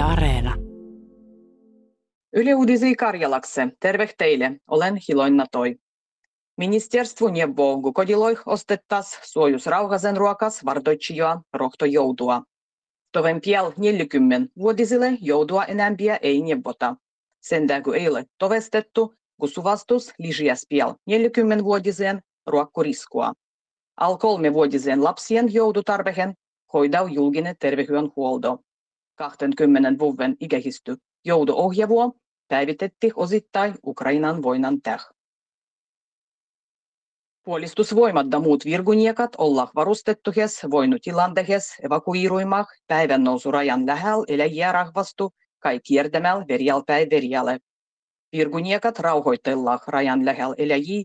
Yle Areena. Yle Uudisi Karjalakse, terve teille, olen Hiloinna Toi. Ministerstvu kun kodiloih ostettas suojus rauhasen ruokas vardoitsijua rohto joutua. Toven piel 40 vuodisille joutua enämpiä ei neuvota. Sen kun ei ole tovestettu, kun suvastus lisäs piel 40 vuodiseen ruokkoriskua. Al kolme vuodiseen lapsien joudutarvehen hoidau julkinen terveydenhuolto. 20 vuoden ikähisty joudo-ohjavua päivitettiin osittain Ukrainan voinan täh. Puolistusvoimat ja muut virguniekat olla varustettuhes voinutilantehes evakuiruimah päivän nousurajan lähellä eläjiä rahvastu kai kiertämällä verjalpäin verjalle. Virguniekat rauhoitellaan rajan lähellä eläjiä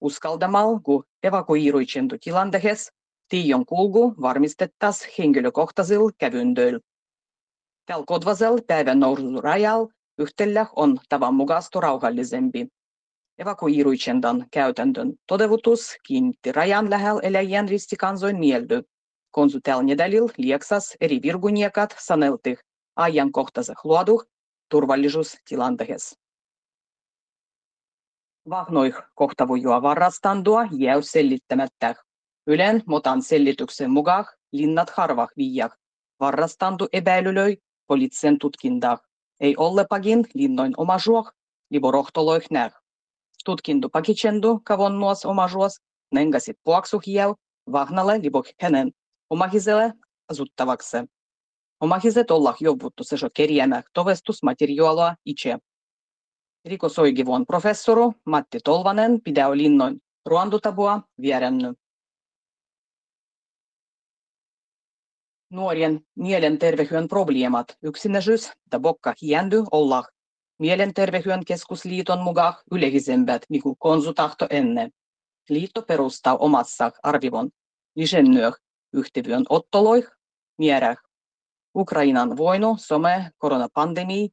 uskaltamalla, kun evakuiruitsentu tilantehes Tion kulku varmistettas henkilökohtaisilla kävyndöillä. Tällä kodvasella päivän nousurajalla yhtellä on tavan mukaista rauhallisempi. Evakuiruitsendan käytäntön todevutus kiinnitti rajan lähellä eläjien ristikansoin mieldy. Konsultel nedalil lieksas eri virguniekat saneltih ajankohtaiseh luoduh turvallisuustilantehes. Vahnoih kohtavujua varrastandua jäy sellittämättä. Ylen motan selityksen mukaan linnat harvah viiak varrastantu epäilylöi poliittisen tutkintaa. Ei ollepagin linnoin omasuoh, libo rohtoloih näh. Tutkintu pakitsendu kavonnuas omasuos, nengasit puaksuh jäu, vahnalle libo hänen omahiselle asuttavaksi. Omahiset ollah jouduttu se kerjäämään tovestusmateriaalua itse. Rikosoikivon professoru Matti Tolvanen pidää linnoin ruandutapua vierännyt. Nuorien mielenterveyden probleemat, yksinäisyys ja bokka hiendy olla Mielenterveyden keskusliiton mukaan yleisempät niin kuin konsutahto ennen. Liitto perustaa omassa arvivon lisännyö yhteyden ottoloih, mierä Ukrainan voino, some, koronapandemia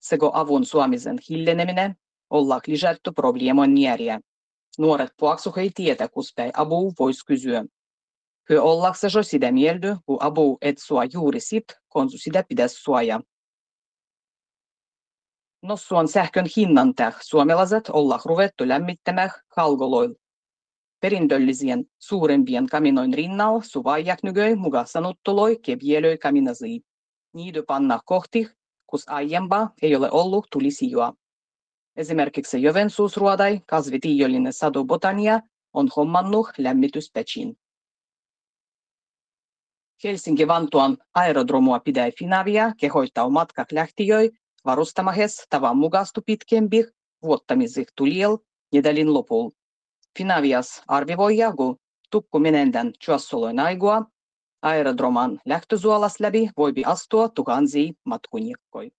sekä avun suomisen hiljeneminen olla lisätty probleemon mieriä. Nuoret puaksuh ei tietä, kuspäin apu voisi kysyä. Ollaksesi sitä mieldy, kun abu et sua juuri sit, konsu sitä pitäisi suoja. Nossuan sähkön hinnan täh suomalaiset olla ruvettu lämmittämään halgoloil. Perindöllisien suurempien kaminoin rinnalla suvajak nygöi muga sanuttoloi kevielöi kaminazii. Niidy panna kohti, kus aiempa ei ole ollut tulisijoa. Esimerkiksi Jovensuusruodai kasvitiiollinen sadu botania on hommannut lämmityspecin. Helsinki-Vantuan aerodromua pidä Finavia kehoittaa matkak lähtiöi varustamahes tavan mukastu pitkempih vuottamisih tuliel nedalin lopul. Finavias arvivoija, kun tukku menendän tjuassoloin aigua, aerodroman lähtösuolas läpi voipi astua tuhansia matkunikkoja.